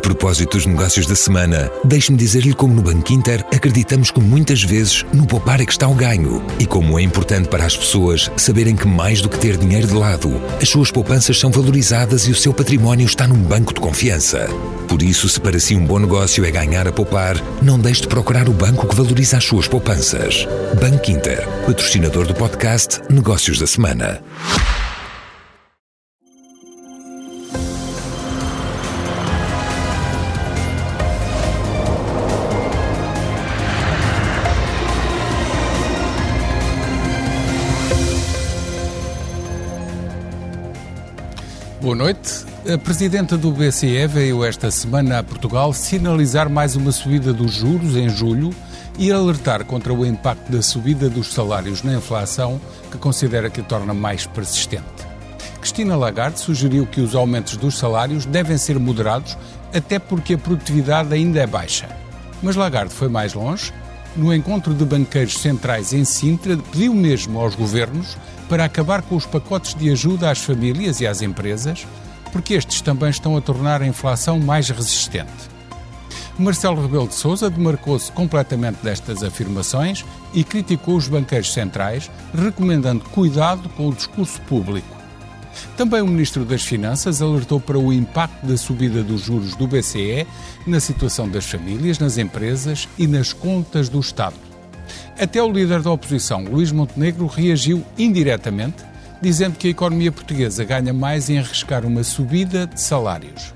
propósito dos negócios da semana, deixe-me dizer-lhe como no Banco Inter acreditamos que muitas vezes no poupar é que está o ganho e como é importante para as pessoas saberem que mais do que ter dinheiro de lado, as suas poupanças são valorizadas e o seu património está num banco de confiança. Por isso, se para si um bom negócio é ganhar a poupar, não deixe de procurar o banco que valoriza as suas poupanças. Banco Inter, patrocinador do podcast Negócios da Semana. Boa noite. A presidenta do BCE veio esta semana a Portugal sinalizar mais uma subida dos juros em julho e alertar contra o impacto da subida dos salários na inflação, que considera que a torna mais persistente. Cristina Lagarde sugeriu que os aumentos dos salários devem ser moderados, até porque a produtividade ainda é baixa. Mas Lagarde foi mais longe. No encontro de banqueiros centrais em Sintra, pediu mesmo aos governos para acabar com os pacotes de ajuda às famílias e às empresas, porque estes também estão a tornar a inflação mais resistente. Marcelo Rebelo de Sousa demarcou-se completamente destas afirmações e criticou os banqueiros centrais, recomendando cuidado com o discurso público. Também o Ministro das Finanças alertou para o impacto da subida dos juros do BCE na situação das famílias, nas empresas e nas contas do Estado. Até o líder da oposição, Luís Montenegro, reagiu indiretamente, dizendo que a economia portuguesa ganha mais em arriscar uma subida de salários.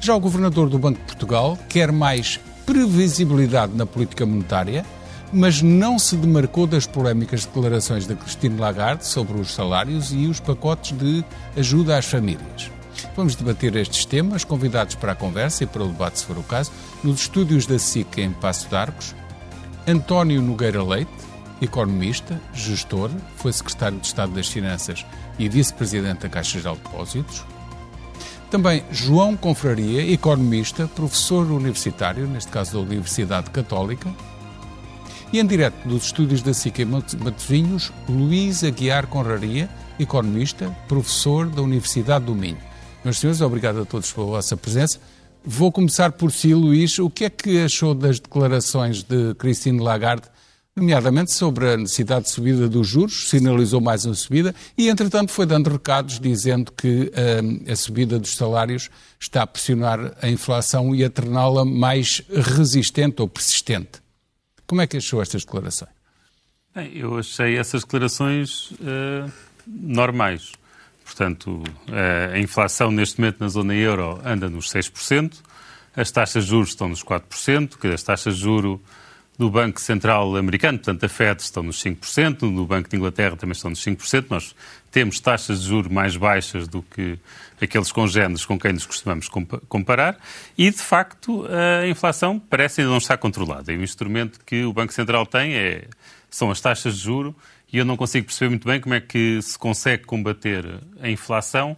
Já o governador do Banco de Portugal quer mais previsibilidade na política monetária, mas não se demarcou das polémicas declarações de Christine Lagarde sobre os salários e os pacotes de ajuda às famílias. Vamos debater estes temas, convidados para a conversa e para o debate, se for o caso, nos estúdios da SIC em Passo de Arcos, António Nogueira Leite, economista, gestor, foi secretário de Estado das Finanças e vice-presidente da Caixa Geral de Depósitos. Também João Confraria, economista, professor universitário, neste caso da Universidade Católica. E em direto dos estúdios da SIC em Matosinhos, Luís Aguiar Conraria, economista, professor da Universidade do Minho. Meus senhores, obrigado a todos pela vossa presença. Vou começar por si, Luís. O que é que achou das declarações de Christine Lagarde, nomeadamente sobre a necessidade de subida dos juros? Sinalizou mais uma subida e, entretanto, foi dando recados dizendo que uh, a subida dos salários está a pressionar a inflação e a torná-la mais resistente ou persistente. Como é que achou estas declarações? Bem, eu achei essas declarações uh, normais. Portanto, a inflação neste momento na zona euro anda nos 6%, as taxas de juros estão nos 4%, que as taxas de juros do Banco Central Americano, portanto a Fed, estão nos 5%, no Banco de Inglaterra também estão nos 5%. Nós temos taxas de juros mais baixas do que aqueles congêneres com quem nos costumamos comparar e, de facto, a inflação parece ainda não estar controlada. E o instrumento que o Banco Central tem é, são as taxas de juros e eu não consigo perceber muito bem como é que se consegue combater a inflação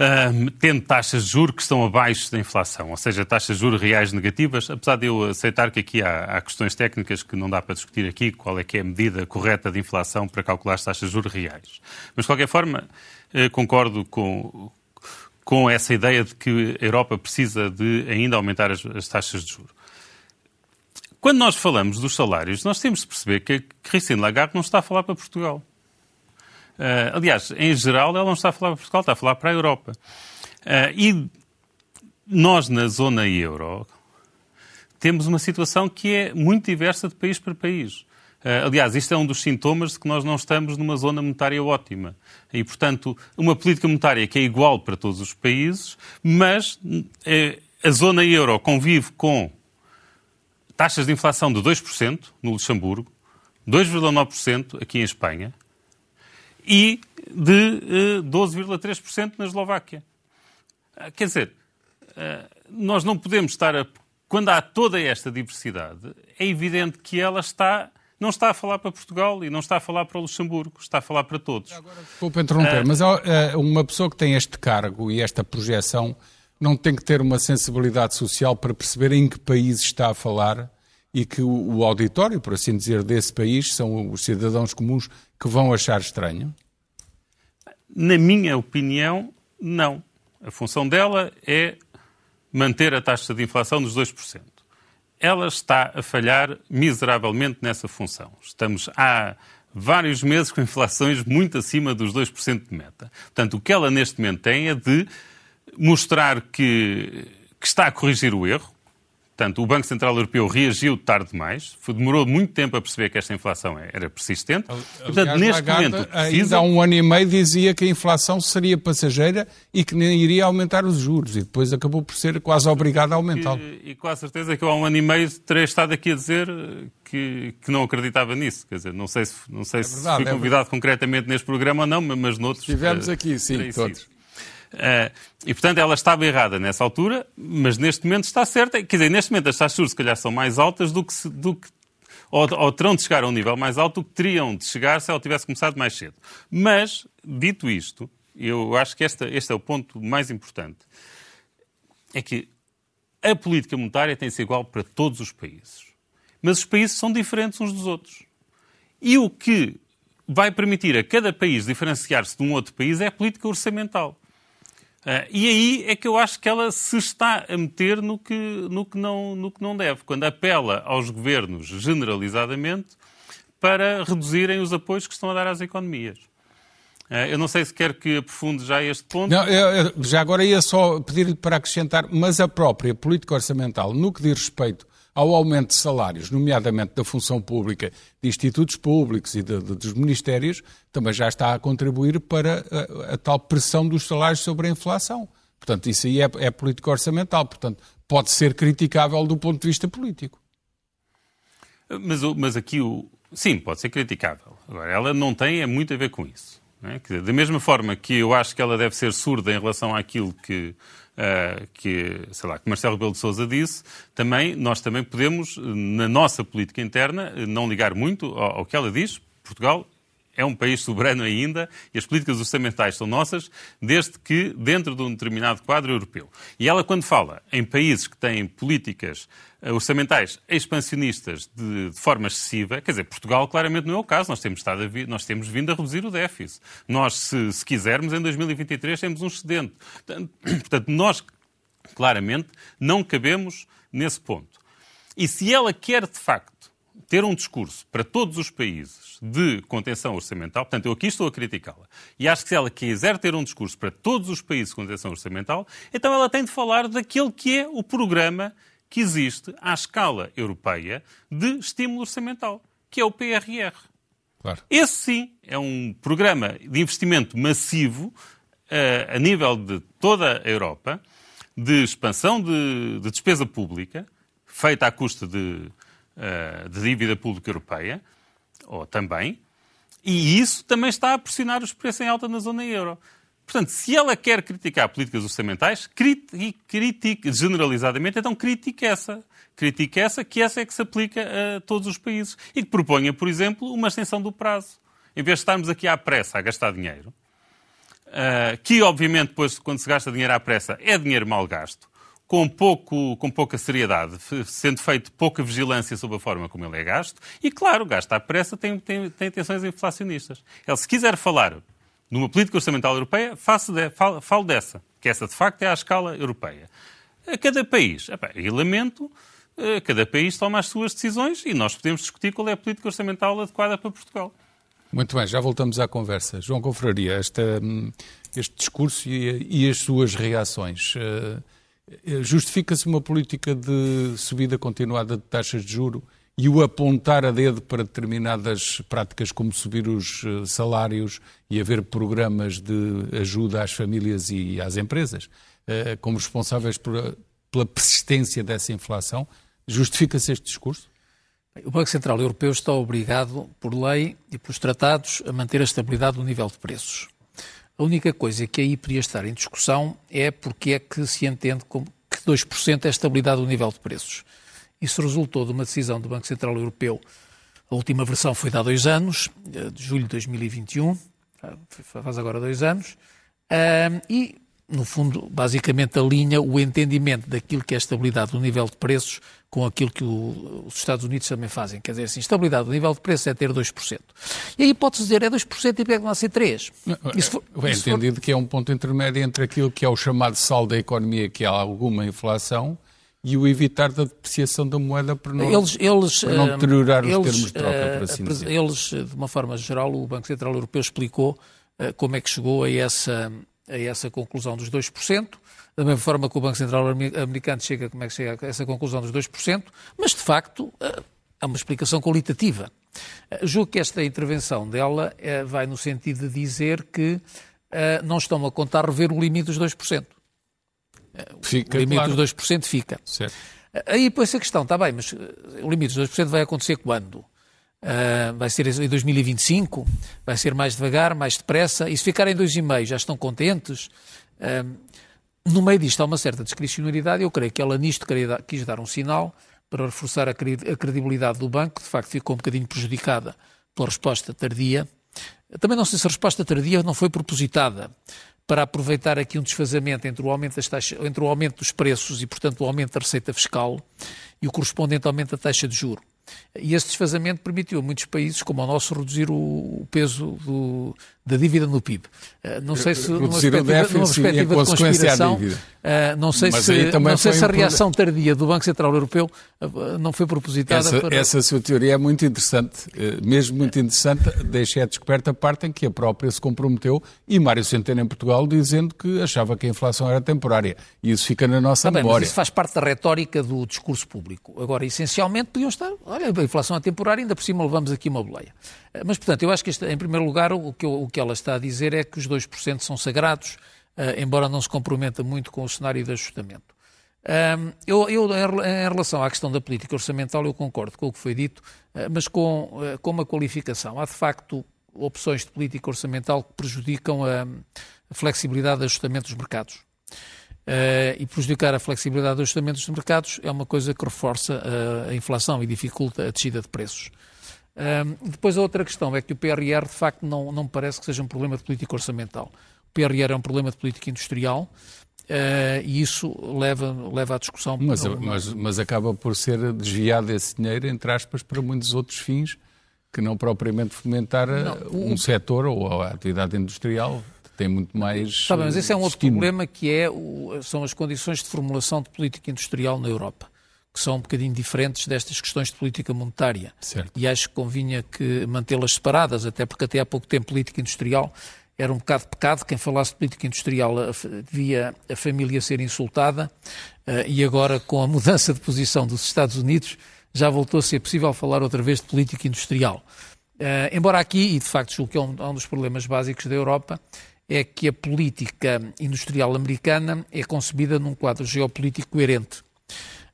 uh, tendo taxas de juros que estão abaixo da inflação, ou seja, taxas de juros reais negativas, apesar de eu aceitar que aqui há, há, questões técnicas que não dá para discutir aqui, qual é que é a medida correta de inflação para calcular as taxas de juros reais. Mas, de qualquer forma, uh, concordo com, com essa ideia de que a Europa precisa de ainda aumentar as, as taxas de juros. Quando nós falamos dos salários, nós temos de perceber que Christine Lagarde não está a falar para Portugal. Uh, aliás, em geral, ela não está a falar para Portugal, está a falar para a Europa. Uh, e nós, na zona euro, temos uma situação que é muito diversa de país para país. Uh, aliás, isto é um dos sintomas de que nós não estamos numa zona monetária ótima. E, portanto, uma política monetária que é igual para todos os países, mas a zona euro convive com taxas de inflação de 2% no Luxemburgo, 2,9% aqui em Espanha e de 12,3% eh, na Eslováquia. Ah, quer dizer, ah, nós não podemos estar a. Quando há toda esta diversidade, é evidente que ela está não está a falar para Portugal e não está a falar para o Luxemburgo, está a falar para todos. Agora, desculpa interromper, uh, mas uma pessoa que tem este cargo e esta projeção não tem que ter uma sensibilidade social para perceber em que país está a falar e que o, auditório, por assim dizer, desse país são os cidadãos comuns que vão achar estranho? Na minha opinião, não. A função dela é manter a taxa de inflação nos 2%. Ela está a falhar miseravelmente nessa função. Estamos há vários meses com inflações muito acima dos 2% de meta. Portanto, o que ela neste momento tem é de mostrar que, que está a corrigir o erro, Portanto, o Banco Central Europeu reagiu tarde demais, demorou muito tempo a perceber que esta inflação é, era persistente. Aliás, Portanto, neste Lagarde, momento, precisa... ainda há um ano e meio dizia que a inflação seria passageira e que nem iria aumentar os juros, e depois acabou por ser quase obrigado a aumentá-lo. E, e, com a certeza que eu há um ano e meio terei estado aqui a dizer que, que não acreditava nisso. Quer dizer, não sei se, não sei é verdade, se fui é convidado concretamente neste programa ou não, mas noutros. Estivemos uh, aqui, sim, todos. Sido. Uh, e, portanto, ela estava errada nessa altura, mas neste momento está certa. Quer dizer, neste momento as taxas se calhar, são mais altas do que, se, do que ou, ou, terão de chegar a um nível mais alto do que teriam de chegar se ela tivesse começado mais cedo. Mas, dito isto, eu acho que este é o ponto mais importante, é que a política monetária tem de ser igual para todos os países. Mas os países são diferentes uns dos outros. E o que vai permitir a cada país diferenciar-se de um outro país é a política orçamental. Uh, e aí é que eu acho que ela se está a meter no que, no, que não, no que não deve, quando apela aos governos generalizadamente para reduzirem os apoios que estão a dar às economias. Uh, eu não sei se quer que aprofunde já este ponto. Não, eu, eu, já agora ia só pedir-lhe para acrescentar, mas a própria política orçamental, no que diz respeito ao aumento de salários, nomeadamente da função pública, de institutos públicos e de, de, dos ministérios, também já está a contribuir para a, a, tal pressão dos salários sobre a inflação. Portanto, isso aí é, é política orçamental. Portanto, pode ser criticável do ponto de vista político. Mas, mas aqui, o... sim, pode ser criticável. Agora, ela não tem é muito a ver com isso. É? Dizer, da mesma forma que eu acho que ela deve ser surda em relação àquilo que uh, que, sei lá, que Marcelo Rebelo de Sousa disse, também, nós também podemos, na nossa política interna, não ligar muito ao, ao que ela diz. Portugal é um país soberano ainda e as políticas orçamentais são nossas, desde que dentro de um determinado quadro europeu. E ela, quando fala em países que têm políticas eh, orçamentais expansionistas de, de, forma excessiva, quer dizer, Portugal claramente não é o caso, nós temos, estado a nós temos vindo a reduzir o déficit. Nós, se, se quisermos, em 2023 temos um excedente. Portanto, nós claramente não cabemos nesse ponto. E se ela quer, de facto, ter um discurso para todos os países de contenção orçamental, portanto, eu aqui estou a criticá-la, e acho que se ela quiser ter um discurso para todos os países de contenção orçamental, então ela tem de falar daquele que é o programa que existe à escala europeia de estímulo orçamental, que é o PRR. Claro. Esse sim é um programa de investimento massivo uh, a nível de toda a Europa, de expansão de, de despesa pública, feita à custa de, de dívida pública europeia, ou também, e isso também está a pressionar os preços em alta na zona euro. Portanto, se ela quer criticar políticas orçamentais, critique, critique generalizadamente, então critique essa. Critique essa, que essa é que se aplica a todos os países. E que proponha, por exemplo, uma extensão do prazo. Em vez de estarmos aqui à pressa a gastar dinheiro, uh, que obviamente depois, quando se gasta dinheiro à pressa, é dinheiro mal gasto, com, pouco, com pouca seriedade, sendo feito pouca vigilância sobre a forma como ele é gasto, e claro, gasto à pressa tem, tem, tem intenções inflacionistas. Ele, se quiser falar numa política orçamental europeia, faço de, falo, falo, dessa, que essa de facto é à escala europeia. A cada país, e lamento, cada país toma as suas decisões e nós podemos discutir qual é a política orçamental adequada para Portugal. Muito bem, já voltamos à conversa. João Confraria, esta, hum, este discurso e, e, as suas reações. Uh, Justifica-se uma política de subida continuada de taxas de juro e o apontar a dedo para determinadas práticas, como subir os eh, salários e haver programas de ajuda às famílias e às empresas, eh, como responsáveis pela persistência dessa inflação, justifica-se este discurso? O Banco Central Europeu está obrigado, por lei e pelos tratados, a manter a estabilidade do nível de preços. A única coisa que aí poderia estar em discussão é porque é que se entende como que 2% é a estabilidade do nível de preços. Isso resultou de uma decisão do Banco Central Europeu. A última versão foi de há dois anos, eh, de julho de 2021, faz agora dois anos, e no fundo, basicamente alinha o entendimento daquilo que é a estabilidade do nível de preços com aquilo que o, os Estados Unidos também fazem. Quer dizer, assim, estabilidade do nível de preços é ter 2%. E aí pode-se dizer, é 2% e porque é que não há ser 3%? Isso for, é entendido for... que é um ponto intermédio entre aquilo que é o chamado saldo da economia, que há alguma inflação, e o evitar da depreciação da moeda para não, eles, eles, para não eh, deteriorar os termos de troca, por assim dizer. Eles, de uma forma geral, o Banco Central Europeu explicou como é que chegou a essa, a essa conclusão dos 2%, da mesma forma que o Banco Central americano chega, como é que chega a essa conclusão dos 2%, mas de facto há uma explicação qualitativa. Julgo que esta intervenção dela vai no sentido de dizer que não estão a contar rever o limite dos 2%. Fica, o limite claro. dos 2% fica. Certo. Aí depois a questão, está bem, mas o limite dos 2% vai acontecer quando? Uh, vai ser em 2025? Vai ser mais devagar, mais depressa? E se ficar em 2,5% já estão contentes? Uh, no meio disto há uma certa discricionariedade. Eu creio que ela nisto quis dar um sinal para reforçar a credibilidade do banco, que de facto ficou um bocadinho prejudicada pela resposta tardia. Também não sei se a resposta tardia não foi propositada para aproveitar aqui um desfazamento entre o aumento, das taxas, entre o aumento dos preços e, portanto, o aumento da receita fiscal e o correspondente aumento da taxa de juro. E esse desfazamento permitiu a muitos países, como o nosso, reduzir o peso do, da dívida no PIB. Uh, não sei se, numa perspectiva, numa perspectiva de conspiração, uh, não sei Mas se, não sei se a reação um... tardia do Banco Central Europeu uh, não foi propositada essa, para... Essa sua teoria é muito interessante, mesmo muito interessante, deixa a descoberta a parte em que a própria se comprometeu, e Mário Centeno em Portugal, dizendo que achava que a inflação era temporária. E isso fica na nossa tá bem, memória. Mas isso faz parte da retórica do discurso público. Agora, essencialmente, podiam estar... Olha, a inflação é temporária, ainda por cima levamos aqui uma boleia. Mas, portanto, eu acho que, este, em primeiro lugar, o que, o que ela está a dizer é que os 2% são sagrados, uh, embora não se comprometa muito com o cenário de ajustamento. Eu, eu, em relação à questão da política orçamental, eu concordo com o que foi dito, uh, mas com, com uma qualificação. Há, de facto, opções de política orçamental que prejudicam a, flexibilidade de ajustamento dos mercados. E prejudicar a flexibilidade de ajustamento dos mercados é uma coisa que reforça a inflação e dificulta a descida de preços. Um, depois a outra questão é que o PRR de facto não, não parece que seja um problema de política orçamental. O PRR é um problema de política industrial uh, e isso leva, leva à discussão. Mas, mas, mas acaba por ser desviado esse dinheiro, entre aspas, para muitos outros fins que não propriamente fomentar não, um o... setor ou a atividade industrial tem muito mais. Tá bem, mas esse é um outro problema que é o, são as condições de formulação de política industrial na Europa que são um bocadinho diferentes destas questões de política monetária. Certo. E acho que convinha que mantê-las separadas, até porque até há pouco tempo política industrial era um bocado pecado. Quem falasse de política industrial via a família ser insultada uh, e agora com a mudança de posição dos Estados Unidos já voltou a ser possível falar outra vez de política industrial. Uh, embora aqui, e de facto julgo que é um, um dos problemas básicos da Europa, é que a política industrial americana é concebida num quadro geopolítico coerente.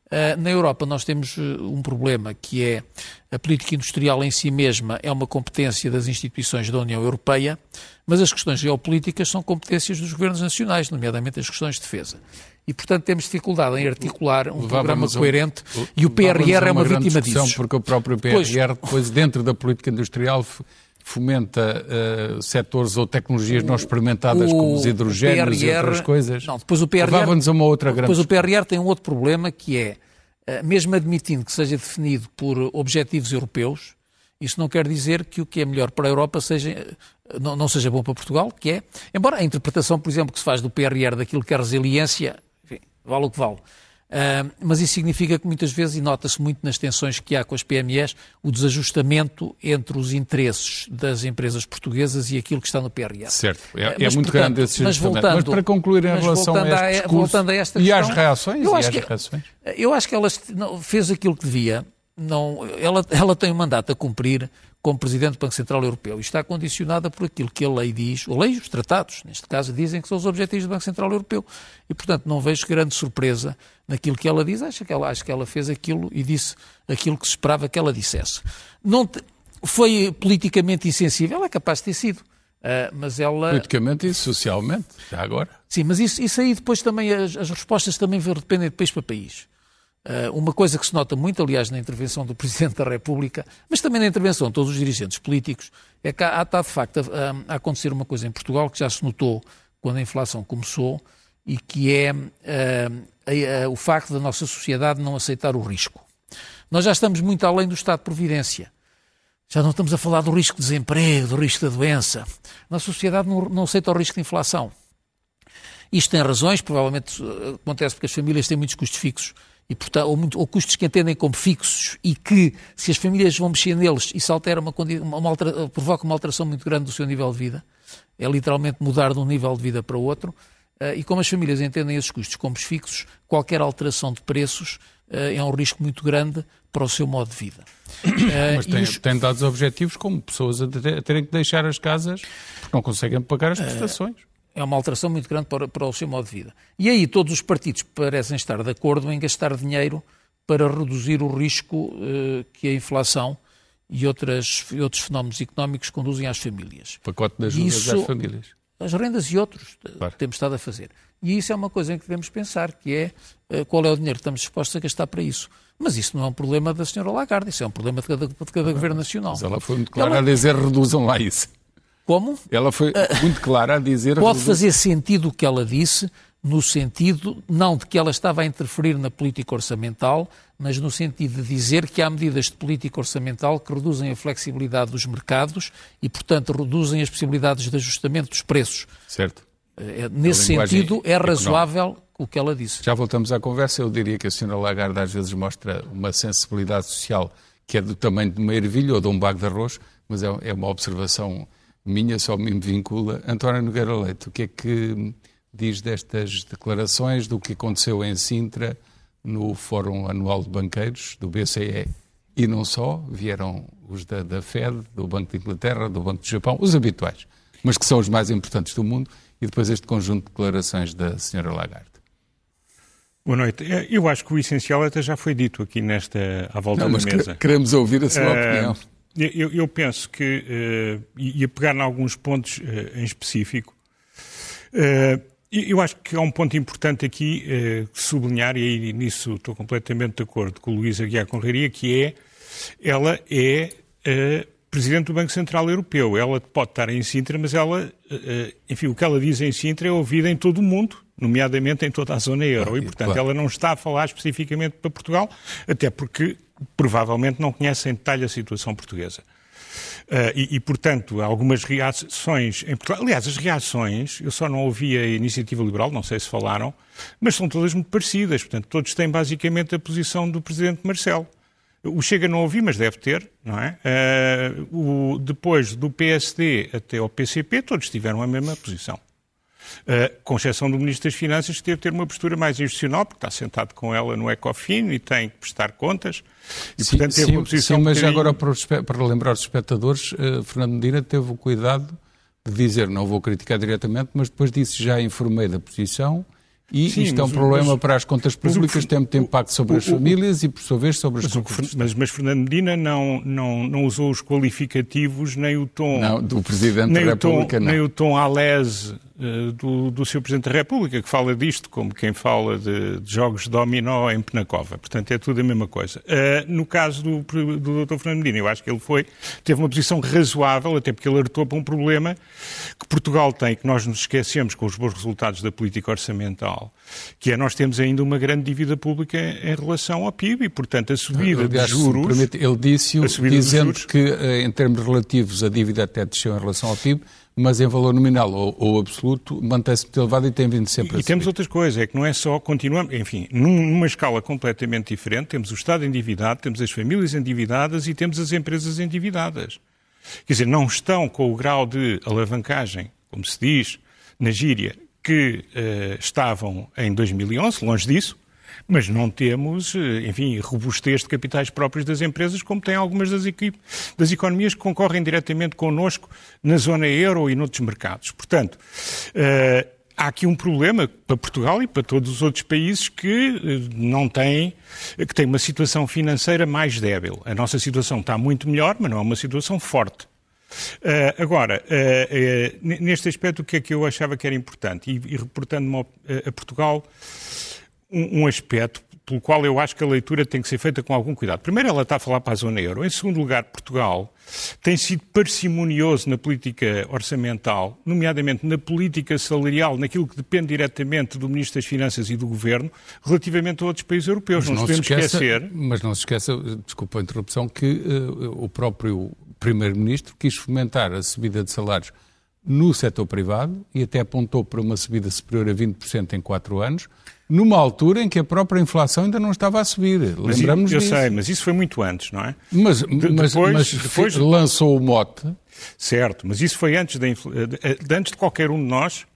Uh, na Europa nós temos uh, um problema que é a política industrial em si mesma é uma competência das instituições da União Europeia, mas as questões geopolíticas são competências dos governos nacionais, nomeadamente as questões de defesa. E, portanto, temos dificuldade em articular um programa coerente e o PRR é uma, vítima disso. Porque o próprio PRR, pois, depois, dentro da política industrial, fomenta uh, setores ou tecnologias não experimentadas o, como os hidrogénios PRR, e outras coisas. Não, depois o PRR, Levava-nos a uma outra grande... Depois o PRR tem um outro problema que é, uh, mesmo admitindo que seja definido por objetivos europeus, isso não quer dizer que o que é melhor para a Europa seja, uh, não, não, seja bom para Portugal, que é, embora a interpretação, por exemplo, que se faz do PRR daquilo que é resiliência, enfim, vale o que vale. Uh, mas isso significa que muitas vezes, e nota-se muito nas tensões que há com as PMEs, o desajustamento entre os interesses das empresas portuguesas e aquilo que está no PRR. Certo, é, uh, mas, é muito portanto, grande esse mas, voltando, mas para concluir em relação a este discurso, voltando a esta questão, e às reações, eu acho, que, reações? eu acho que ela fez aquilo que devia, não, ela, ela tem um mandato a cumprir, como Presidente do Banco Central Europeu e está condicionada por aquilo que a lei diz, a lei e os tratados, neste caso, dizem que são os objetivos do Banco Central Europeu. E, portanto, não vejo grande surpresa naquilo que ela diz. Acho que ela, acho que ela fez aquilo e disse aquilo que se esperava que ela dissesse. Não te, foi politicamente insensível, é capaz de ter sido. Uh, mas ela... Politicamente e socialmente, já agora. Sim, mas isso, isso aí depois também, as, as respostas também dependem de país para país. Uh, uma coisa que se nota muito, aliás, na intervenção do Presidente da República, mas também na intervenção de todos os dirigentes políticos, é que há, está de facto a, a, acontecer uma coisa em Portugal que já se notou quando a inflação começou, e que é uh, o facto da nossa sociedade não aceitar o risco. Nós já estamos muito além do estado de providência. Já não estamos a falar do risco de desemprego, do risco da doença. A nossa sociedade não, não aceita o risco de inflação. Isto tem razões, provavelmente eh, acontece porque as famílias têm muitos custos fixos e, portanto, ou, muito, ou, custos que entendem como fixos e que, se as famílias vão mexer neles, isso altera uma, uma, uma altera, provoca uma alteração muito grande do seu nível de vida. É literalmente mudar de um nível de vida para outro. Uh, e como as famílias entendem esses custos como fixos, qualquer alteração de preços uh, é um risco muito grande para o seu modo de vida. Uh, Mas tem, os... tem, dados objetivos como pessoas a, terem que deixar as casas porque não conseguem pagar as prestações. É uma alteração muito grande para, para o seu modo de vida. E aí todos os partidos parecem estar de acordo em gastar dinheiro para reduzir o risco que a inflação e outras, outros fenómenos económicos conduzem às famílias. Pacote ajudas Isso, às famílias as rendas e outros claro. temos estado a fazer. E isso é uma coisa em que devemos pensar, que é uh, qual é o dinheiro que estamos dispostos a gastar para isso. Mas isso não é um problema da senhora Lagarde, isso é um problema de cada, de cada governo nacional. Mas ela foi muito clara ela... a dizer reduzam lá isso. Como? Ela foi uh, muito clara a dizer... Pode fazer sentido o que ela disse, no sentido, não de que ela estava a interferir na política orçamental, mas no sentido de dizer que há medidas de política orçamental que reduzem a flexibilidade dos mercados e, portanto, reduzem as possibilidades de ajustamento dos preços. Certo. É, nesse sentido, é razoável económica. o que ela disse. Já voltamos à conversa. Eu diria que a senhora Lagarde às vezes mostra uma sensibilidade social que é do tamanho de uma ervilha ou de um bago de arroz, mas é, é uma observação minha, só me vincula. António Nogueira Leite, o que é que diz destas declarações, do que aconteceu em Sintra no Fórum Anual de Banqueiros do BCE. E não só, vieram os da, da Fed, do Banco de Inglaterra, do Banco do Japão, os habituais, mas que são os mais importantes do mundo, e depois este conjunto de declarações da Sra. Lagarde. Boa noite. É, eu acho que o essencial até já foi dito aqui nesta à volta não, da mesa. Queremos ouvir a sua uh, opinião. Eu, eu, penso que, uh, e a pegar em alguns pontos uh, em específico, uh, eu acho que há um ponto importante aqui sublinhar, e aí nisso estou completamente de acordo com o Luís Aguiar Conraria, que é, ela é Presidente do Banco Central Europeu. Ela pode estar em Sintra, mas ela, enfim, o que ela diz em Sintra é ouvido em todo o mundo, nomeadamente em toda a zona euro. Ah, e, portanto, claro. ela não está a falar especificamente para Portugal, até porque provavelmente não conhece em detalhe a situação portuguesa. Uh, e, e, portanto, algumas reações em Portugal. Aliás, as reações, eu só não ouvi a iniciativa liberal, não sei se falaram, mas são todas muito parecidas. Portanto, todos têm basicamente a posição do Presidente Marcelo. O Chega não ouvi, mas deve ter, não é? Uh, o, depois do PSD até ao PCP, todos tiveram a mesma posição. Uh, com exceção do Ministro das Finanças, que teve de ter uma postura mais institucional, porque está sentado com ela no Ecofin e tem que prestar contas. E, sim, portanto, teve sim, uma posição. Sim, mas bocadinho... agora, para, para lembrar os espectadores, uh, Fernando Medina teve o cuidado de dizer, não vou criticar diretamente, mas depois disse já informei da posição e Sim, isto é um problema mas, para as contas públicas, o, tem muito impacto sobre o, as famílias e, por sua vez, sobre as mas, mas, mas Fernando Medina não, não, não usou os qualificativos, nem o tom... Não, do Presidente da República, tom, não. Nem o tom alese uh, do, do Sr. Presidente da República, que fala disto como quem fala de, de jogos de dominó em Penacova. Portanto, é tudo a mesma coisa. Uh, no caso do, do Dr. Fernando Medina, eu acho que ele foi, teve uma posição razoável, até porque ele alertou para um problema que Portugal tem, que nós nos esquecemos com os bons resultados da política orçamental que é nós temos ainda uma grande dívida pública em relação ao PIB e, portanto, a subida Aliás, de juros... Permite, ele disse-o dizendo que, eh, em termos relativos, a dívida até desceu em relação ao PIB, mas em valor nominal ou, ou absoluto mantém-se muito elevado e tem vindo sempre e, a E temos outras coisas, é que não é só, continuamos, enfim, numa escala completamente diferente, temos o Estado endividado, temos as famílias endividadas e temos as empresas endividadas. Quer dizer, não estão com o grau de alavancagem, como se diz na gíria, que uh, estavam em 2011, longe disso, mas não temos, eh, enfim, robustez de capitais próprios das empresas, como tem algumas das, das economias que concorrem diretamente connosco na zona euro e noutros mercados. Portanto, uh, há aqui um problema para Portugal e para todos os outros países que não têm, que têm uma situação financeira mais débil. A nossa situação está muito melhor, mas não é uma situação forte. Uh, agora, uh, uh, neste aspecto, o que é que eu achava que era importante? E, e reportando-me a Portugal, um, um, aspecto, pelo qual eu acho que a leitura tem que ser feita com algum cuidado. Primeiro, ela está a falar para a zona euro. Em segundo lugar, Portugal tem sido parcimonioso na política orçamental, nomeadamente na política salarial, naquilo que depende diretamente do Ministro das Finanças e do Governo, relativamente a outros países europeus. Mas não, não podemos esqueça, esquecer. Mas não se esqueça, desculpa a interrupção, que uh, o próprio Primeiro-Ministro quis fomentar a subida de salários no setor privado e até apontou para uma subida superior a 20% em quatro anos numa altura em que a própria inflação ainda não estava a subir. Lembramos Eu disso. sei, mas isso foi muito antes, não é? Mas, mas, depois, mas depois... lançou o mote. Certo, mas isso foi antes de, antes de qualquer um de nós,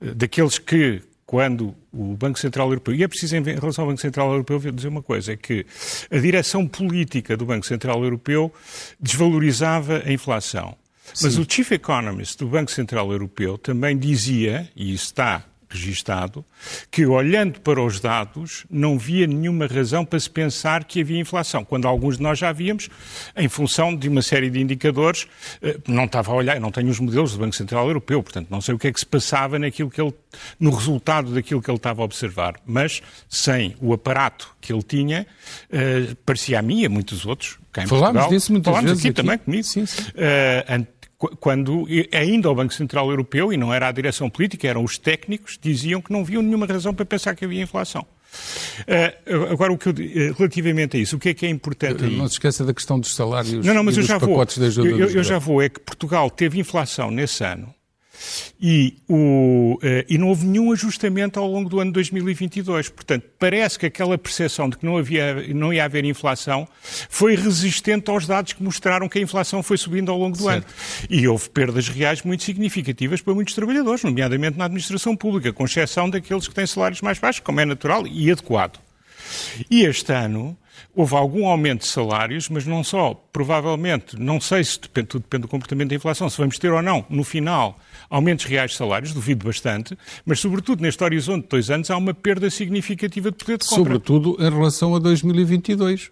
eh, daqueles que, quando o Banco Central Europeu, e é preciso em relação ao Banco Central Europeu dizer uma coisa, é que a direção política do Banco Central Europeu desvalorizava a inflação. Mas Sim. o Chief Economist do Banco Central Europeu também dizia, e está registado, que olhando para os dados não via nenhuma razão para se pensar que havia inflação, quando alguns de nós já víamos, em função de uma série de indicadores, eh, não estava a olhar, eu não tenho os modelos do Banco Central Europeu, portanto não sei o que é que se passava naquilo que ele, no resultado daquilo que ele estava a observar, mas sem o aparato que ele tinha, uh, parecia a mim e a muitos outros, cá em Falámos Portugal, disso muitas falámos vezes aqui, aqui também comigo, sim, sim. Uh, quando ainda o Banco Central Europeu, e não era a direção política, eram os técnicos, diziam que não viam nenhuma razão para pensar que havia inflação. Uh, agora, o que eu, uh, relativamente a isso, o que é que é importante aí? Não se esqueça da questão dos salários não, não, mas e eu dos já pacotes vou. de ajuda. Eu, eu já vou. É que Portugal teve inflação nesse ano e, o, uh, e não houve nenhum ajustamento ao longo do ano 2022. Portanto, parece que aquela percepção de que não, havia, não ia haver inflação foi resistente aos dados que mostraram que a inflação foi subindo ao longo do certo. ano. E houve perdas reais muito significativas para muitos trabalhadores, nomeadamente na administração pública, com exceção daqueles que têm salários mais baixos, como é natural e adequado. E este ano houve algum aumento de salários, mas não só, provavelmente, não sei se depende, tudo depende do comportamento da inflação, se vamos ter ou não, no final, aumentos reais de salários, duvido bastante, mas sobretudo neste horizonte de dois anos há uma perda significativa de poder de compra. Sobretudo em relação a 2022.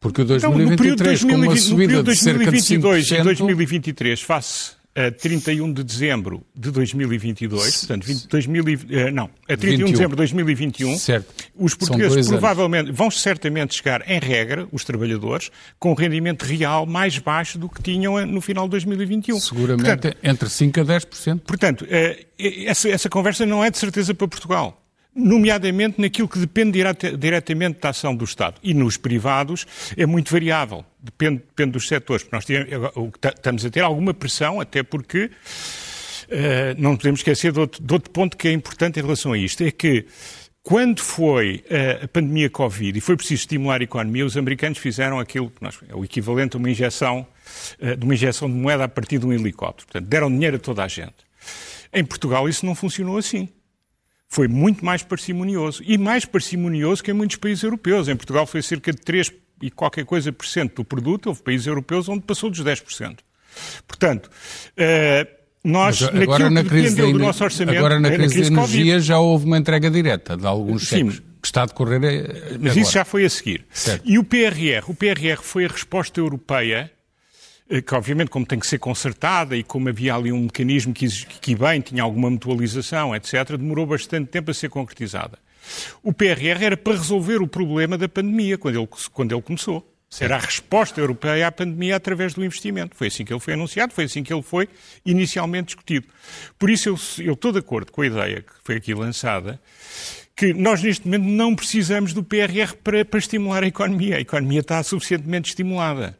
Porque o 2023, então, com uma subida de cerca de 5%... e 2023, face a 31 de dezembro de 2022, portanto, 20, 2000, eh, não, a 31 21. de dezembro de 2021, certo. os portugueses provavelmente anos. vão certamente chegar, em regra, os trabalhadores, com um rendimento real mais baixo do que tinham no final de 2021. Seguramente portanto, entre 5% a 10%. Portanto, eh, essa, essa conversa não é de certeza para Portugal nomeadamente naquilo que depende diretamente da ação do Estado. E nos privados é muito variável, depende, depende dos setores. Nós estamos a ter alguma pressão, até porque uh, não podemos esquecer de outro, de outro, ponto que é importante em relação a isto, é que quando foi uh, a pandemia Covid e foi preciso estimular a economia, os americanos fizeram aquilo que nós, é o equivalente a uma injeção, uh, de uma injeção de moeda a partir de um helicóptero. Portanto, deram dinheiro a toda a gente. Em Portugal isso não funcionou assim foi muito mais parcimonioso. E mais parcimonioso que em muitos países europeus. Em Portugal foi cerca de 3 e qualquer coisa por cento do produto. Houve países europeus onde passou dos 10%. Portanto, uh, nós, Mas agora na crise da, do nosso orçamento... Agora na crise, crise da energia COVID, já houve uma entrega direta de alguns cheques. Sim, que está a decorrer eh, Mas agora. isso já foi a seguir. Certo. E o PRR? O PRR foi a resposta europeia eh, que obviamente como tem que ser consertada e como havia ali um mecanismo que, que bem tinha alguma mutualização, etc., demorou bastante tempo a ser concretizada. O PRR era para resolver o problema da pandemia, quando ele, quando ele começou. Era a resposta europeia à pandemia através do investimento. Foi assim que ele foi anunciado, foi assim que ele foi inicialmente discutido. Por isso eu, eu estou de acordo com a ideia que foi aqui lançada, que nós neste momento não precisamos do PRR para, para estimular a economia. A economia está suficientemente estimulada.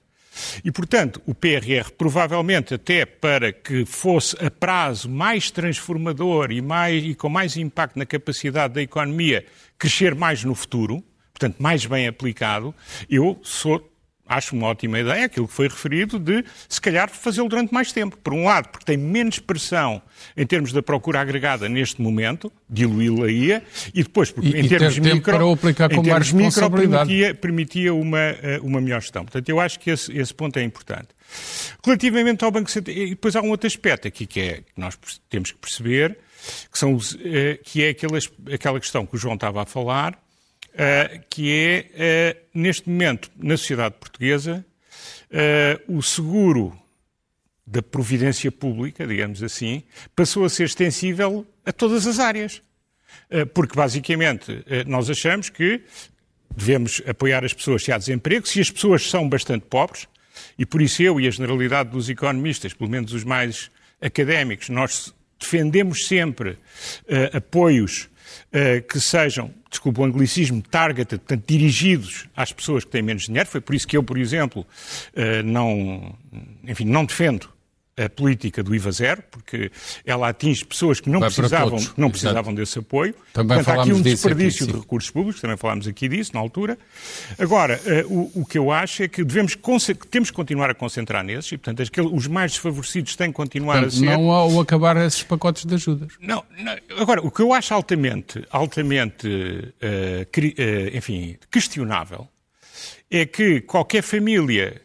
E, portanto, o PRR, provavelmente até para que fosse a prazo mais transformador e, mais, e com mais impacto na capacidade da economia crescer mais no futuro, portanto, mais bem aplicado, eu sou acho uma ótima ideia aquilo que foi referido de, se calhar, fazê-lo durante mais tempo. Por um lado, porque tem menos pressão em termos da procura agregada neste momento, diluí-la-ia, e depois, porque e, em e termos ter micro, para aplicar com mais micro permitia, permitia uma, eh, uma melhor gestão. Portanto, eu acho que esse, esse ponto é importante. Relativamente ao Banco Central, e depois há um outro aspecto aqui que, é, que nós temos que perceber, que, são, eh, que é aquela, aquela questão que o João estava a falar, uh, que é, uh, neste momento, na sociedade portuguesa, uh, o seguro da providência pública, digamos assim, passou a ser extensível a todas as áreas. Porque, basicamente, nós achamos que devemos apoiar as pessoas se há desemprego, se as pessoas são bastante pobres, e por isso eu e a generalidade dos economistas, pelo menos os mais académicos, nós defendemos sempre uh, apoios que sejam, desculpa o anglicismo, targeted, portanto, dirigidos às pessoas que têm menos dinheiro. Foi por isso que eu, por exemplo, uh, não, enfim, não defendo a política do IVA zero, porque ela atinge pessoas que não precisavam, não precisavam desse apoio. Também Portanto, há aqui um desperdício aqui, de recursos públicos, também falámos aqui disso na altura. Agora, uh, o, o, que eu acho é que devemos temos que continuar a concentrar nesses e, portanto, aquele, os mais desfavorecidos têm que continuar portanto, a ser. Não ao acabar esses pacotes de ajudas. Não, não agora, o que eu acho altamente, altamente, uh, cri, uh, enfim, questionável é que qualquer família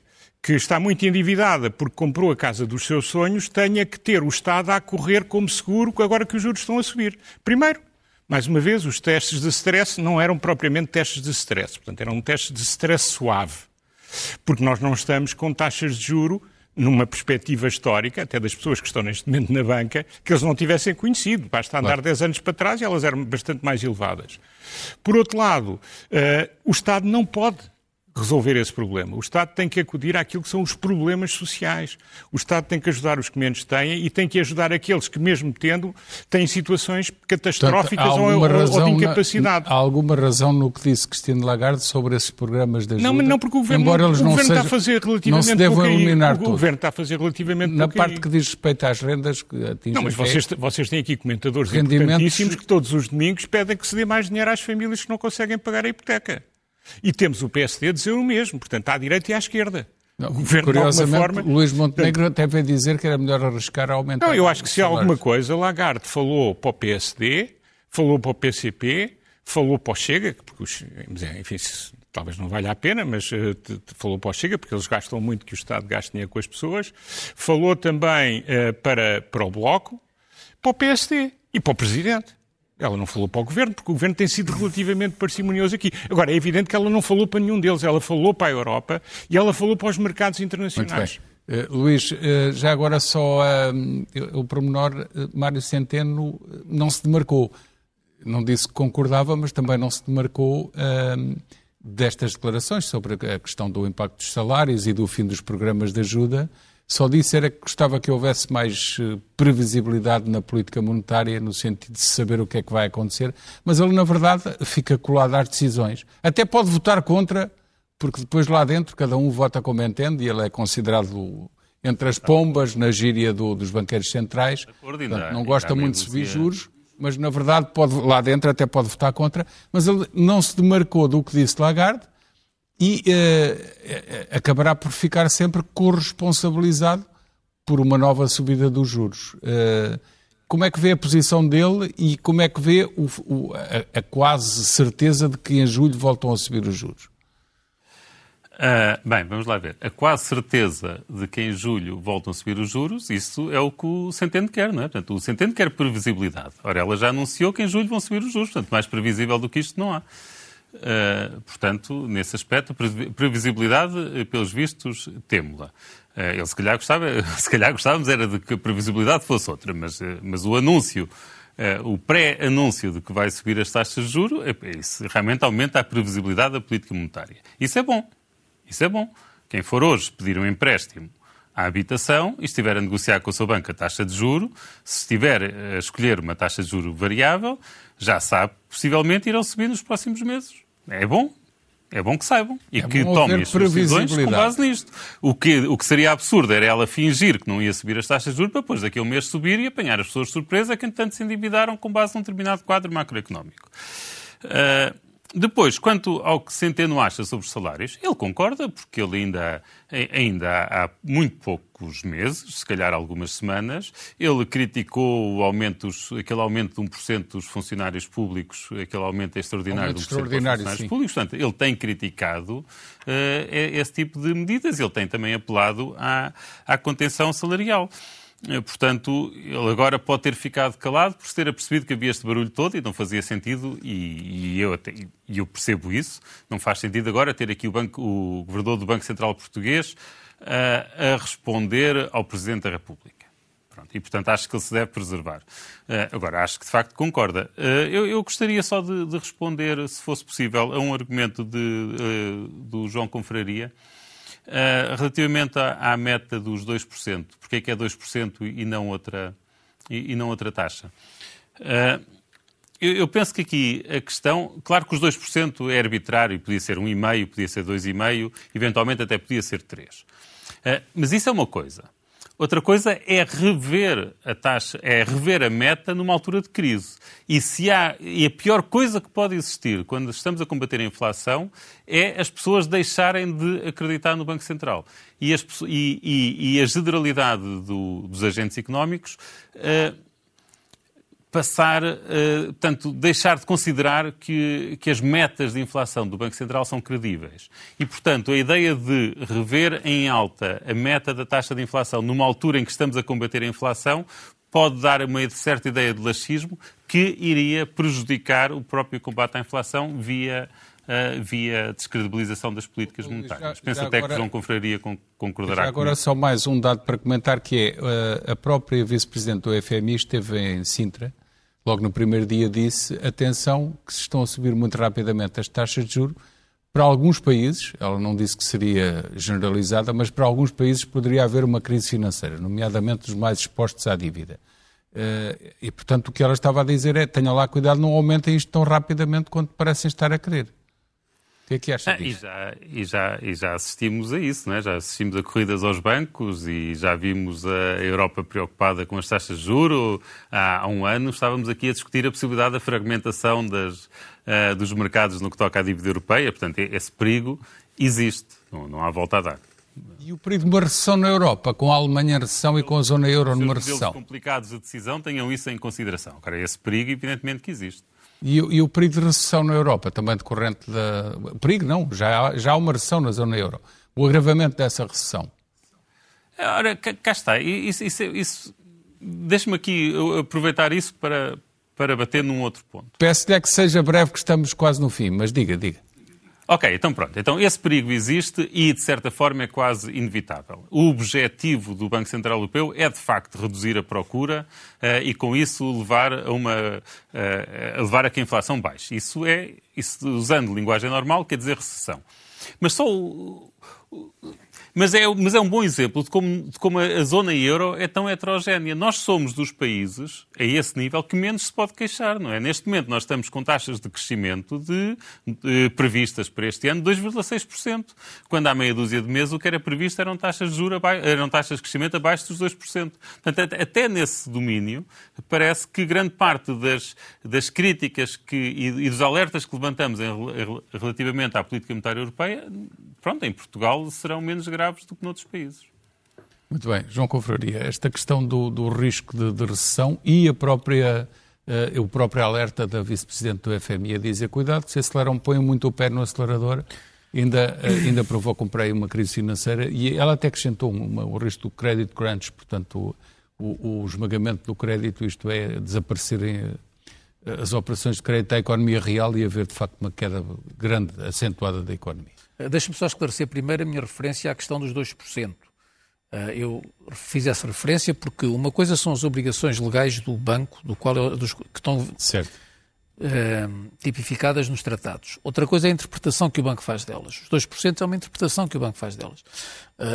que está muito endividada porque comprou a casa dos seus sonhos, tenha que ter o Estado a correr como seguro agora que os juros estão a subir. Primeiro, mais uma vez, os testes de stress não eram propriamente testes de stress, portanto, eram testes de stress suave. Porque nós não estamos com taxas de juro numa perspectiva histórica, até das pessoas que estão neste momento na banca, que eles não tivessem conhecido. Basta andar claro. 10 anos para trás e elas eram bastante mais elevadas. Por outro lado, uh, o Estado não pode resolver esse problema. O Estado tem que acudir àquilo que são os problemas sociais. O Estado tem que ajudar os que menos têm e tem que ajudar aqueles que, mesmo tendo, têm situações catastróficas Portanto, ou, ou, de incapacidade. Na, há alguma razão no que disse Cristina Lagarde sobre esses programas de ajuda? Não, mas não, porque o Governo, Embora eles o governo seja, está a fazer relativamente não se devam eliminar O Governo está a fazer relativamente Na parte que diz respeito às rendas que atingem... Não, mas vocês, vocês têm aqui comentadores importantíssimos que todos os domingos pedem que se dê mais dinheiro às famílias que não conseguem pagar a hipoteca. E temos o PSD a dizer o mesmo, portanto, à direita e à esquerda. Não, o governo, curiosamente, forma, Luís Montenegro portanto, até veio dizer que era melhor arriscar a aumentar. Não, eu acho que se há alguma coisa, Lagarde falou para o PSD, falou para o PCP, falou para o Chega, porque os, enfim, talvez não valha a pena, mas uh, falou para o Chega, porque eles gastam muito que o Estado gaste dinheiro com as pessoas, falou também uh, para, para o Bloco, para o PSD e para o Presidente. Ela não falou para o governo, porque o governo tem sido relativamente parcimonioso aqui. Agora, é evidente que ela não falou para nenhum deles. Ela falou para a Europa e ela falou para os mercados internacionais. Uh, Luís, uh, já agora só uh, o pormenor, Mário Centeno não se demarcou. Não disse que concordava, mas também não se demarcou destas declarações sobre a questão do impacto dos salários e do fim dos programas de ajuda. Só disse era que gostava que houvesse mais eh, previsibilidade na política monetária, no sentido de saber o que é que vai acontecer, mas ele, na verdade, fica colado às decisões. Até pode votar contra, porque depois lá dentro cada um vota como entende e ele é considerado entre as pombas na gíria do, dos banqueiros centrais. Portanto, não gosta muito de subir juros, mas na verdade pode, lá dentro até pode votar contra, mas ele não se demarcou do que disse Lagarde e uh, acabará por ficar sempre corresponsabilizado por uma nova subida dos juros. Como é que vê a posição dele e como é que vê o, o, a, a, quase certeza de que em julho voltam a subir os juros? Uh, bem, vamos lá ver. A quase certeza de que em julho voltam a subir os juros, isso é o que o Centeno quer, não é? Portanto, o Centeno quer previsibilidade. Ora, ela já anunciou que em julho vão subir os juros, portanto, mais previsível do que isto não há. Uh, portanto, nesse aspecto, previsibilidade, eh, pelos vistos, temos-la. Uh, ele se calhar, gostava, se calhar gostávamos era de que a previsibilidade fosse outra, mas, uh, mas o anúncio, o pré-anúncio de que vai subir as taxas de juros, isso realmente aumenta a previsibilidade da política monetária. Isso é bom. Isso é bom. Quem for hoje pedir um empréstimo à habitação e estiver a negociar com o seu banco a taxa de juro, se estiver a escolher uma taxa de juro variável, já sabe, possivelmente irão subir nos próximos meses. É bom. É bom que saibam e é que tomem as suas decisões com base nisto. O que, o que seria absurdo era ela fingir que não ia subir as taxas de juros para depois daqui a um mês subir e apanhar as pessoas de surpresa que, entanto, se endividaram com base num determinado quadro macroeconómico. Uh, depois, quanto ao que Centeno acha sobre os salários, ele concorda, porque ele ainda, ainda há muito poucos meses, se calhar algumas semanas, ele criticou o aumento, aquele aumento de 1% dos funcionários públicos, aquele aumento extraordinário aumento de 1% extraordinário, dos funcionários sim. públicos. Portanto, ele tem criticado uh, esse tipo de medidas, ele tem também apelado à, à contenção salarial. Eh, portanto, ele agora pode ter ficado calado por se ter apercebido que havia este barulho todo e não fazia sentido, e, e eu, até, eu percebo isso, não faz sentido agora ter aqui o, banco, o governador do Banco Central Português a, a responder ao Presidente da República. Pronto, e, portanto, acho que ele se deve preservar. Uh, agora, acho que, de facto, concorda. Uh, eu, eu, gostaria só de, de, responder, se fosse possível, a um argumento de, uh, do João Confraria relativamente à, à, meta dos 2%. Porque é que é 2% e não outra, e, e não outra taxa? Eu, eu, penso que aqui a questão, claro que os 2% é arbitrário, podia ser 1,5%, podia ser 2,5%, eventualmente até podia ser 3%. mas isso é uma coisa. Outra coisa é rever a taxa, é rever a meta numa altura de crise. E, se há, e a pior coisa que pode existir quando estamos a combater a inflação é as pessoas deixarem de acreditar no Banco Central. E, as, e, e, e a generalidade do, dos agentes económicos uh, passar, uh, portanto, deixar de considerar que, que as metas de inflação do Banco Central são credíveis. E, portanto, a ideia de rever em alta a meta da taxa de inflação numa altura em que estamos a combater a inflação pode dar uma certa ideia de laxismo que iria prejudicar o próprio combate à inflação via Uh, via descredibilização das políticas monetárias. Já, Penso já até agora, que João Confraria concordará com Agora só mais um dado para comentar, que é uh, a própria vice-presidente do FMI esteve em Sintra logo no primeiro dia disse, atenção, que se estão a subir muito rapidamente as taxas de juros, para alguns países, ela não disse que seria generalizada, mas para alguns países poderia haver uma crise financeira, nomeadamente os mais expostos à dívida. Eh, e, portanto, o que ela estava a dizer é, tenham lá cuidado, não aumentem isto tão rapidamente quanto parecem estar a querer. O que é que acha ah, disso? E já, e, já, e já assistimos a isso, não é? já assistimos a corridas aos bancos e já vimos a Europa preocupada com as taxas de juros. Há, há um ano estávamos aqui a discutir a possibilidade da fragmentação das, uh, dos mercados no que toca à dívida europeia. Portanto, esse perigo existe, não, não há volta a dar. E o perigo de uma recessão na Europa, com a Alemanha em recessão e com a zona euro numa recessão? Os complicados de decisão tenham isso em consideração. Agora, esse perigo, evidentemente, que existe. E, e, o perigo de recessão na Europa, também decorrente da. Perigo não, já há, já há uma recessão na zona euro. O agravamento dessa recessão. Ora, cá está. Isso, isso, isso Deixe-me aqui aproveitar isso para, para bater num outro ponto. Peço-lhe é que seja breve, que estamos quase no fim, mas diga, diga. Ok, então pronto. Então esse perigo existe e, de certa forma, é quase inevitável. O objetivo do Banco Central Europeu é, de facto, reduzir a procura uh, e, com isso, levar a, uma, uh, levar a que a inflação baixe. Isso é, isso, usando linguagem normal, quer dizer recessão. Mas só o, mas é, mas é um bom exemplo de como, de como a zona euro é tão heterogénea. Nós somos dos países, a esse nível, que menos se pode queixar, não é? Neste momento nós estamos com taxas de crescimento de, de previstas para este ano 2,6%, quando há meia dúzia de meses o que era previsto eram taxas de juros, eram taxas de crescimento abaixo dos 2%. Portanto, até nesse domínio, parece que grande parte das, das críticas que, e, e dos alertas que levantamos em, relativamente à política monetária europeia, pronto, em Portugal serão menos graves graves do que noutros países. Muito bem. João Confraria, esta questão do, do risco de, de, recessão e a própria, uh, o próprio alerta da vice-presidente do FMI a dizer cuidado, se aceleram, põem muito o pé no acelerador, ainda, uh, ainda provocam para aí uma crise financeira e ela até acrescentou uma, o risco do credit crunch, portanto o, o, o esmagamento do crédito, isto é, desaparecerem eh, as operações de crédito à economia real e haver de facto uma queda grande, acentuada da economia. Eh, deixe-me só esclarecer primeiro a minha referência à questão dos 2%. Eh, eu fiz essa referência porque uma coisa são as obrigações legais do banco, do qual, dos, que estão certo. Uh, tipificadas nos tratados. Outra coisa é a interpretação que o banco faz delas. Os 2% é uma interpretação que o banco faz delas.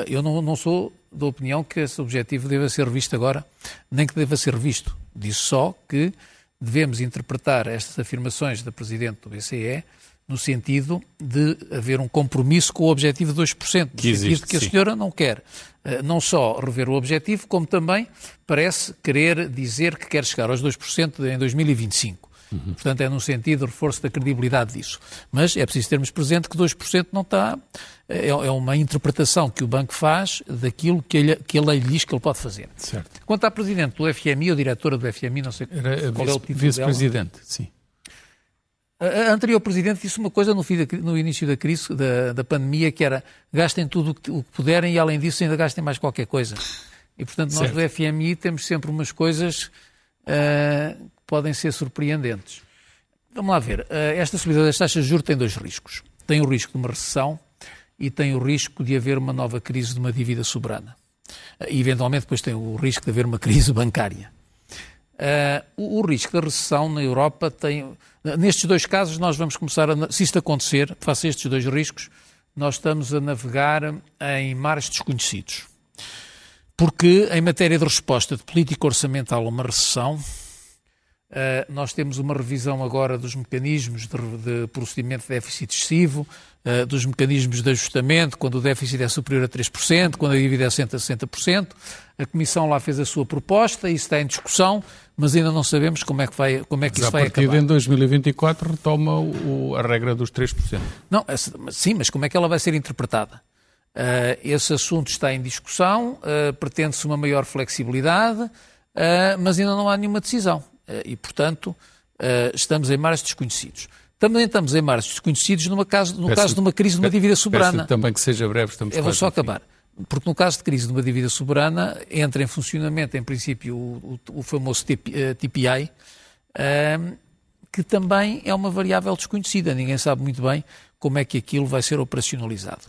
Eu não, não, sou da opinião que esse objetivo deva ser revisto agora, nem que deva ser revisto. Disse só que devemos interpretar estas afirmações da Presidente do BCE no sentido de haver um compromisso com o objetivo de 2%, no que existe, sentido que a senhora não quer eh, não só rever o objetivo, como também parece querer dizer que quer chegar aos 2% em 2025. Uhum. Portanto, é no sentido de reforço da credibilidade disso. Mas é preciso termos presente que 2% não está. É, é, uma interpretação que o banco faz daquilo que, ele, que a lei lhe diz que ele pode fazer. Certo. Quanto à Presidente do FMI, ou diretora do FMI, não sei Era qual é o título Vice-Presidente, sim. A anterior Presidente disse uma coisa no, da, no início da crise, da, da, pandemia, que era gastem tudo o que, o que, puderem e, além disso, ainda gastem mais qualquer coisa. E, portanto, nós certo. do FMI temos sempre umas coisas uh, que podem ser surpreendentes. Vamos lá ver. Uh, esta subida das taxas de juros tem dois riscos. Tem o risco de uma recessão e tem o risco de haver uma nova crise de uma dívida soberana. E, eventualmente, depois tem o risco de haver uma crise bancária. Uh, o, risco da recessão na Europa tem. Nestes dois casos, nós vamos começar a. Se isto acontecer, face a estes dois riscos, nós estamos a navegar em mares desconhecidos. Porque, em matéria de resposta de política orçamental a uma recessão, Uh, nós temos uma revisão agora dos mecanismos de, de procedimento de déficit excessivo, uh, dos mecanismos de ajustamento, quando o déficit é superior a 3%, quando a dívida é a 60%. A Comissão lá fez a sua proposta, isso está em discussão, mas ainda não sabemos como é que, vai, como é que isso vai acabar. A partir de 2024 retoma o, a regra dos 3%. Não, sim, mas como é que ela vai ser interpretada? Uh, esse assunto está em discussão, pretende-se uma maior flexibilidade, mas ainda não há nenhuma decisão. Eh, e, portanto, eh, estamos em mares desconhecidos. Também estamos em mares desconhecidos numa caso, no peço, caso de uma crise de uma dívida soberana. também que seja breve, estamos Eu vou só acabar. Porque no caso de crise de uma dívida soberana, entra em funcionamento, em princípio, o, o, o famoso TPI, ehm, que também é uma variável desconhecida. Ninguém sabe muito bem como é que aquilo vai ser operacionalizado.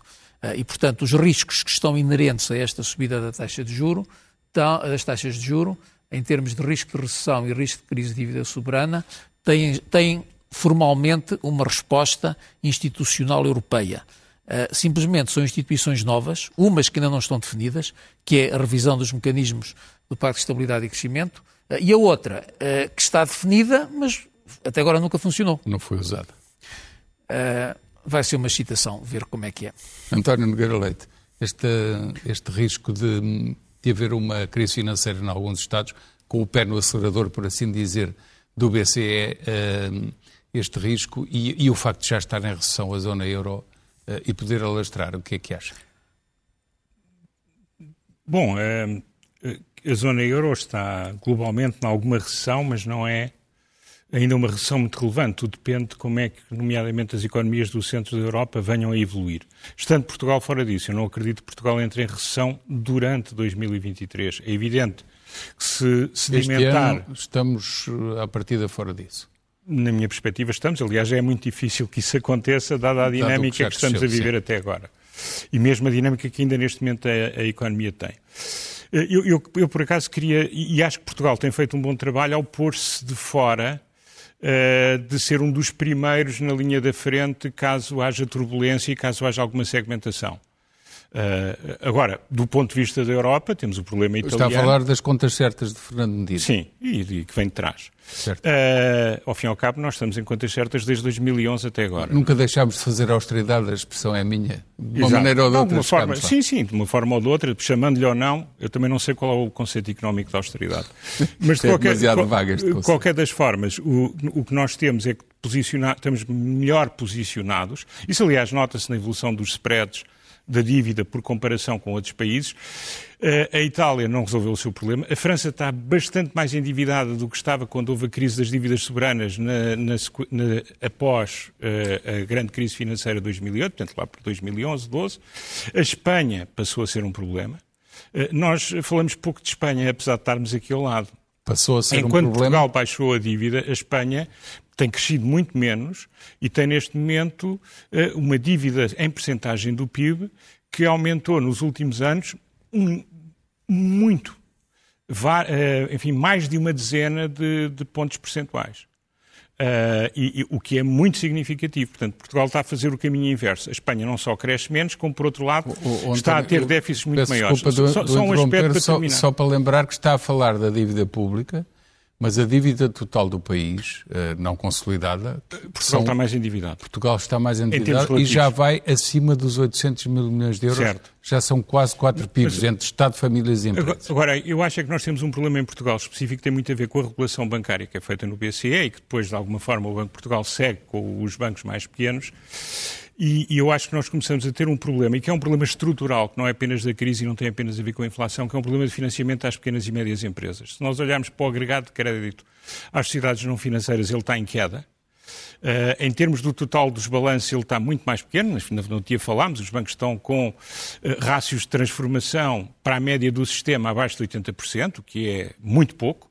Uh, e, portanto, os riscos que estão inerentes a esta subida da taxa de juro, das taxas de juro, em termos de risco de recessão e risco de crise de dívida soberana, têm, têm formalmente uma resposta institucional europeia. Uh, simplesmente são instituições novas, umas que ainda não estão definidas, que é a revisão dos mecanismos do Pacto de Estabilidade e Crescimento, uh, e a outra, uh, que está definida, mas até agora nunca funcionou. Não foi usada. vai ser uma excitação ver como é que é. António Nogueira Leite, este, este risco de de haver uma crise financeira em alguns Estados, com o pé no acelerador, por assim dizer, do BCE, uh, este risco e, e, o facto de já estar em recessão a zona euro uh, e poder alastrar. O que é que acha? Bom, uh, a zona euro está globalmente em alguma recessão, mas não é ainda uma recessão muito relevante. Tudo depende de como é que, nomeadamente, as economias do centro da Europa venham a evoluir. Estando Portugal fora disso, eu não acredito que Portugal entre em recessão durante 2023. É evidente que se sedimentar... Este ano estamos à partida fora disso. Na minha perspectiva estamos. Aliás, é muito difícil que isso aconteça, dada a dinâmica que, que, estamos cresceu, a viver sim. até agora. E mesmo a dinâmica que ainda neste momento a, a economia tem. Eu, eu, eu, por acaso, queria, e acho que Portugal tem feito um bom trabalho ao pôr-se de fora de ser um dos primeiros na linha da frente caso haja turbulência e caso haja alguma segmentação. Uh, agora, do ponto de vista da Europa, temos o problema italiano. Está a falar das contas certas de Fernando Medina. Sim, e, e que vem de trás. Uh, ao fim e ao cabo, nós estamos em contas certas desde 2011 até agora. Nunca deixámos de fazer austeridade, a expressão é minha. De uma Exato. maneira ou de outra. Forma, sim, sim, de uma forma ou de outra, chamando-lhe ou não, eu também não sei qual é o conceito económico da austeridade. Mas de qualquer, qual, qualquer das formas, o, o que nós temos é que posicionar, estamos melhor posicionados. Isso, aliás, nota-se na evolução dos spreads da dívida por comparação com outros países. Eh, a Itália não resolveu o seu problema. A França está bastante mais endividada do que estava quando houve a crise das dívidas soberanas na, na, na, após uh, a grande crise financeira de 2008, portanto lá por 2011, 12. A Espanha passou a ser um problema. Uh, nós falamos pouco de Espanha, apesar de estarmos aqui ao lado. Passou a ser Enquanto um problema. Portugal baixou a dívida, a Espanha tem crescido muito menos e tem neste momento eh, uma dívida em percentagem do PIB que aumentou nos últimos anos um, muito, eh, enfim, mais de uma dezena de, de pontos percentuais. Uh, e, e, o que é muito significativo. Portanto, Portugal está a fazer o caminho inverso. A Espanha não só cresce menos, como, por outro lado, o, o, está a ter déficits muito maiores. Do, só, só um aspecto para. Só, só para lembrar que está a falar da dívida pública, mas a dívida total do país, eh, não consolidada. Portugal são... está mais endividado. Portugal está mais endividado e já vai acima dos 800 mil milhões de euros. Certo. Já são quase 4 PIBs mas, entre Estado, famílias e empresas. Agora, eu acho é que nós temos um problema em Portugal específico que tem muito a ver com a regulação bancária que é feita no BCE e que depois, de alguma forma, o Banco de Portugal segue com os bancos mais pequenos. E, e, eu acho que nós começamos a ter um problema, e que é um problema estrutural, que não é apenas da crise e não tem apenas a ver com a inflação, que é um problema de financiamento às pequenas e médias empresas. Se nós olharmos para o agregado de crédito às sociedades não financeiras, ele está em queda. Uh, em termos do total dos balanços, ele está muito mais pequeno. No dia falámos, os bancos estão com uh, rácios de transformação para a média do sistema abaixo de 80%, o que é muito pouco.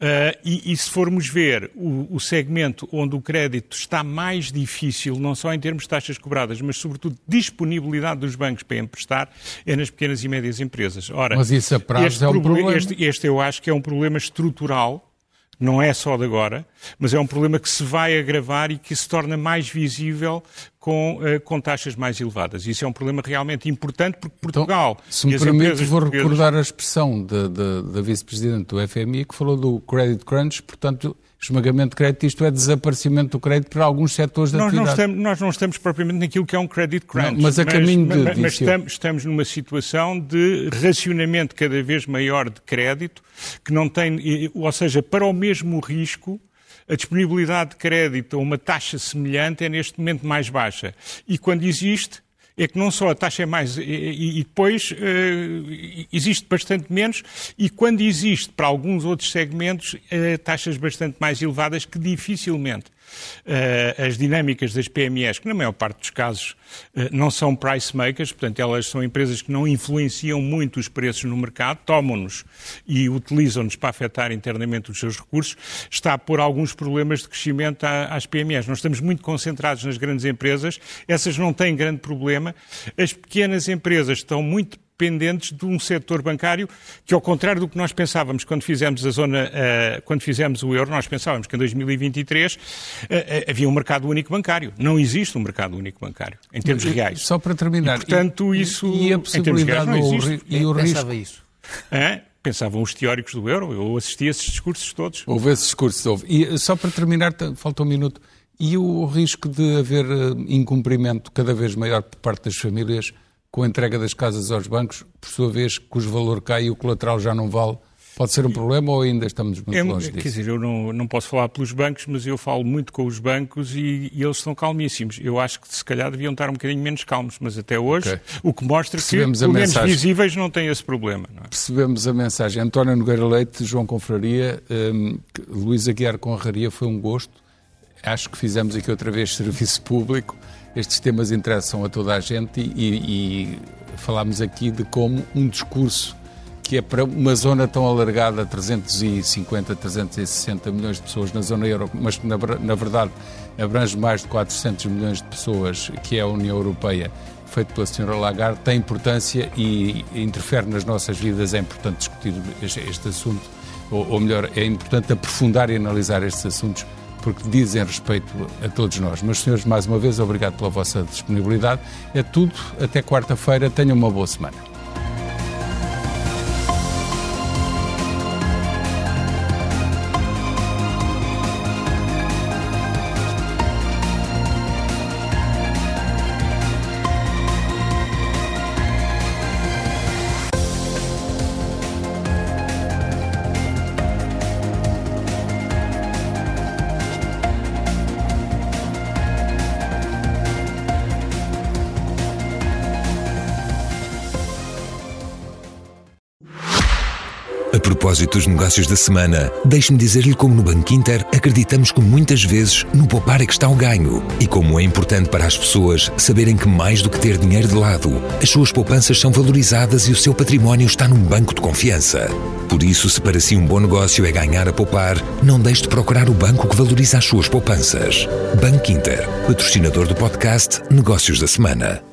Uh, e, e, se formos ver o, o, segmento onde o crédito está mais difícil, não só em termos de taxas cobradas, mas sobretudo disponibilidade dos bancos para emprestar, é nas pequenas e médias empresas. Ora, mas isso a prazo é um problema. Este, este eu acho que é um problema estrutural não é só de agora, mas é um problema que se vai agravar e que se torna mais visível com, uh, com taxas mais elevadas. Isso é um problema realmente importante porque então, Portugal. Então, se me permite, vou recordar a expressão da vice-presidente do FMI que falou do credit crunch, portanto, esmagamento de crédito, isto é desaparecimento do crédito para alguns setores da nós atividade. Não estamos, nós não estamos propriamente naquilo que é um credit crunch. Não, mas a caminho de... Mas, mas estamos, estamos, numa situação de racionamento cada vez maior de crédito, que não tem... Ou seja, para o mesmo risco, a disponibilidade de crédito a uma taxa semelhante é neste momento mais baixa. E quando existe, é que não só a taxa é mais. E, e depois uh, existe bastante menos, e quando existe para alguns outros segmentos, uh, taxas bastante mais elevadas que dificilmente as dinâmicas das PMEs, que na maior parte dos casos uh, não são price makers, portanto elas são empresas que não influenciam muito os preços no mercado, tomam-nos e utilizam-nos para afetar internamente os seus recursos, está a pôr alguns problemas de crescimento às PMEs. Nós estamos muito concentrados nas grandes empresas, essas não têm grande problema, as pequenas empresas estão muito dependentes de um setor bancário que, ao contrário do que nós pensávamos quando fizemos a zona, uh, quando fizemos o euro, nós pensávamos que em 2023 uh, uh, havia um mercado único bancário. Não existe um mercado único bancário, em termos reais. Só para terminar. E, portanto, isso, e a possibilidade reais, não existe. E o risco... isso? pensavam os teóricos do euro. Eu assisti a esses discursos todos. Houve esses discursos, houve. E só para terminar, falta um minuto. E o risco de haver incumprimento cada vez maior por parte das famílias com a entrega das casas aos bancos, por sua vez, cujo valor cai e o colateral já não vale, pode ser um problema ou ainda estamos muito é, longe disso? Quer dizer, eu não, não posso falar pelos bancos, mas eu falo muito com os bancos e, e, eles estão calmíssimos. Eu acho que se calhar deviam estar um bocadinho menos calmos, mas até hoje okay. o que mostra Percebemos que, pelo menos visíveis, não têm esse problema. É? Percebemos a mensagem. António Nogueira Leite, João Confraria, um, Luís Aguiar Conraria, foi um gosto. Acho que fizemos aqui outra vez serviço público estes temas interessam a toda a gente e, e falámos aqui de como um discurso que é para uma zona tão alargada, 350, 360 milhões de pessoas na zona euro, mas que na, na verdade abrange mais de 400 milhões de pessoas, que é a União Europeia, feito pela Sra. Lagarde, tem importância e interfere nas nossas vidas. É importante discutir este, este assunto, ou, ou melhor, é importante aprofundar e analisar estes assuntos porque dizem respeito a todos nós. Meus senhores, mais uma vez, obrigado pela vossa disponibilidade. É tudo. Até quarta-feira. Tenham uma boa semana. Propósito dos negócios da semana, deixe-me dizer-lhe como no Banco Inter acreditamos que muitas vezes no poupar é que está o ganho e como é importante para as pessoas saberem que mais do que ter dinheiro de lado, as suas poupanças são valorizadas e o seu património está num banco de confiança. Por isso, se para si um bom negócio é ganhar a poupar, não deixe de procurar o banco que valoriza as suas poupanças. Banco Inter, patrocinador do podcast Negócios da Semana.